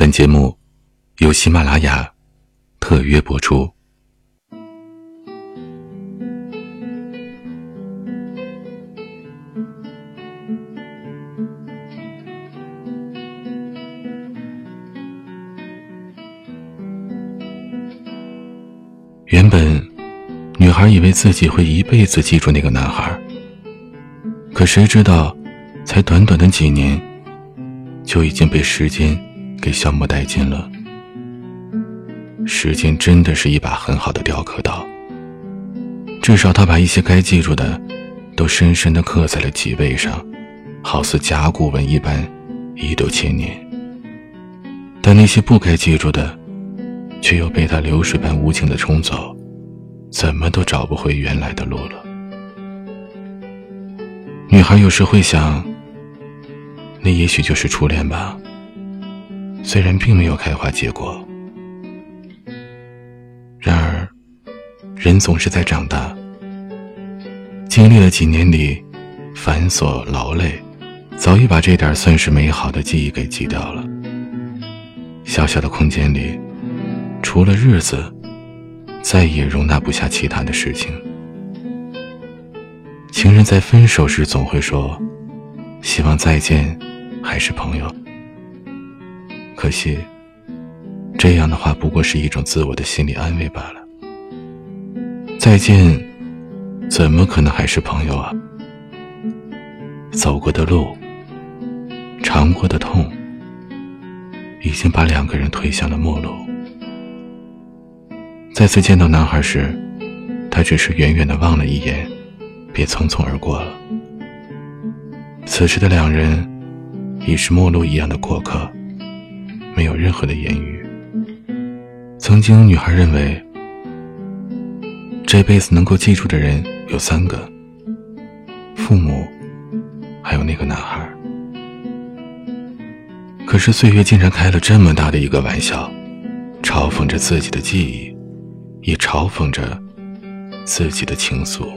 本节目由喜马拉雅特约播出。原本，女孩以为自己会一辈子记住那个男孩，可谁知道，才短短的几年，就已经被时间给消磨殆尽了。时间真的是一把很好的雕刻刀，至少他把一些该记住的，都深深的刻在了脊背上，好似甲骨文一般，一斗千年。但那些不该记住的，却又被他流水般无情的冲走，怎么都找不回原来的路了。女孩有时会想，那也许就是初恋吧，虽然并没有开花结果。然而，人总是在长大，经历了几年里繁琐劳累，早已把这点算是美好的记忆给记掉了。小小的空间里。除了日子，再也容纳不下其他的事情。情人在分手时总会说：“希望再见还是朋友。”可惜，这样的话不过是一种自我的心理安慰罢了。再见，怎么可能还是朋友啊？走过的路，尝过的痛，已经把两个人推向了陌路。再次见到男孩时，他只是远远的望了一眼，便匆匆而过了。此时的两人已是陌路一样的过客，没有任何的言语。曾经，女孩认为这辈子能够记住的人有三个：父母，还有那个男孩。可是岁月竟然开了这么大的一个玩笑，嘲讽着自己的记忆。也嘲讽着自己的情愫。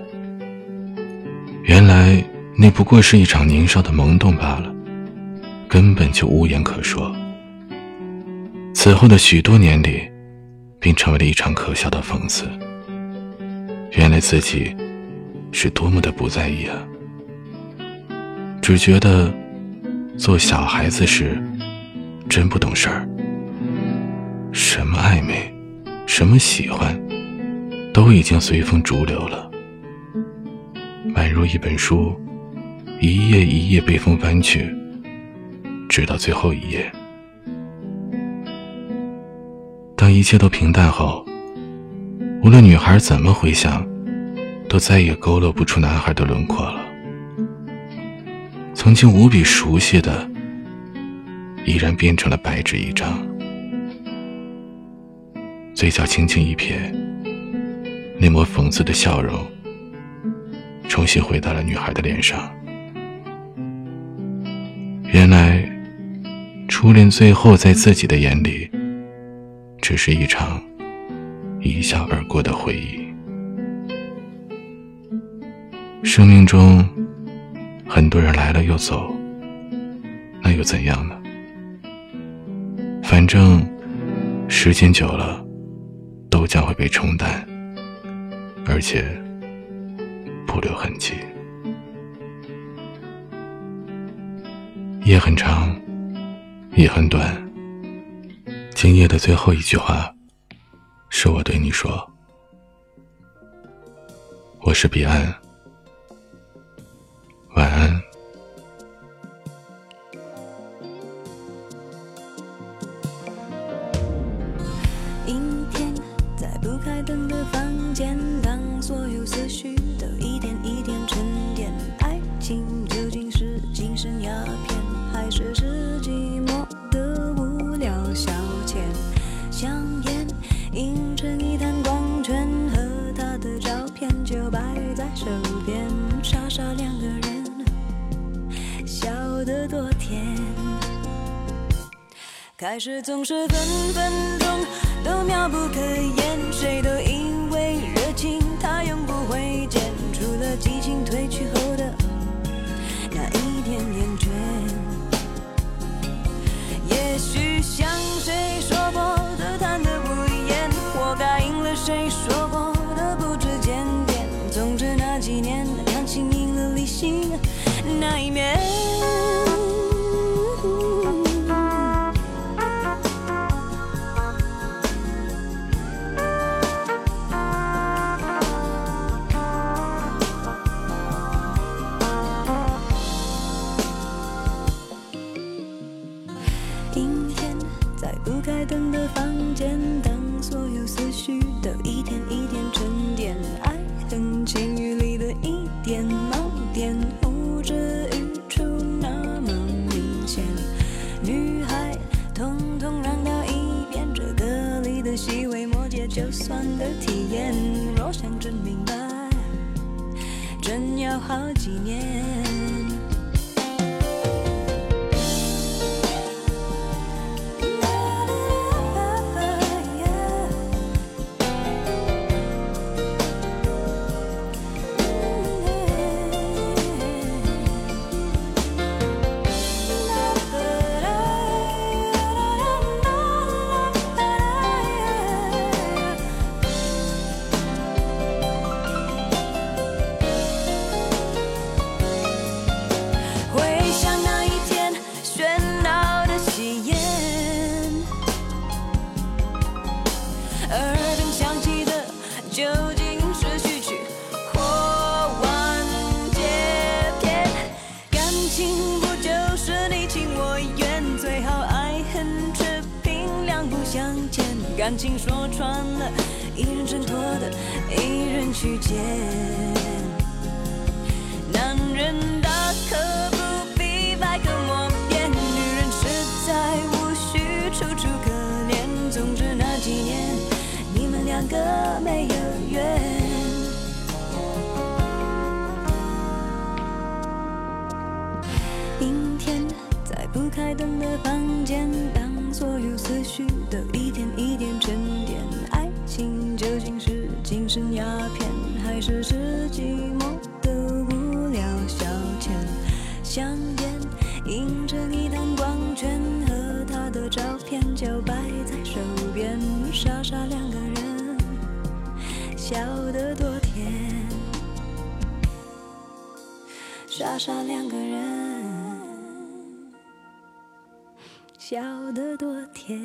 原来那不过是一场年少的懵懂罢了，根本就无言可说。此后的许多年里，并成为了一场可笑的讽刺。原来自己是多么的不在意啊！只觉得做小孩子时真不懂事儿，什么暧昧。什么喜欢，都已经随风逐流了，宛如一本书，一页一页被风翻去，直到最后一页。一切都平淡后，无论女孩怎么回想，都再也勾勒不出男孩的轮廓了。曾经无比熟悉的，已然变成了白纸一张。嘴角轻轻一撇，那抹讽刺的笑容重新回到了女孩的脸上。原来，初恋最后在自己的眼里，只是一场一笑而过的回忆。生命中，很多人来了又走，那又怎样呢？反正，时间久了。都将会被冲淡，而且不留痕迹。夜很长，也很短。今夜的最后一句话是我对你说我是彼岸晚安。阴天在不开灯的房间当所有思绪都一点一点沉淀爱情究竟是精神鸦片还是世纪开始总是分分钟都妙不可言，谁都以为热情它永不会减，除了激情褪去后在不开灯的房间，当所有思绪都一点一点沉淀，爱恨情欲里的一点锚点，呼之欲出那么明显。女孩，统统让到一边，这歌里的细微末节，就算的体验。若想真明白，真要好几年。缘，最好爱恨却凭，两不相欠。感情说穿了，一人挣脱的，一人去捡。男人大可不开灯的房间，当所有思绪都一点一点沉淀，爱情究竟是精神鸦片，还是是寂寞的无聊消遣？香烟映着你弹光圈和他的照片，就摆在手边，傻傻两个人，笑得多甜。傻傻两个人，笑得多甜。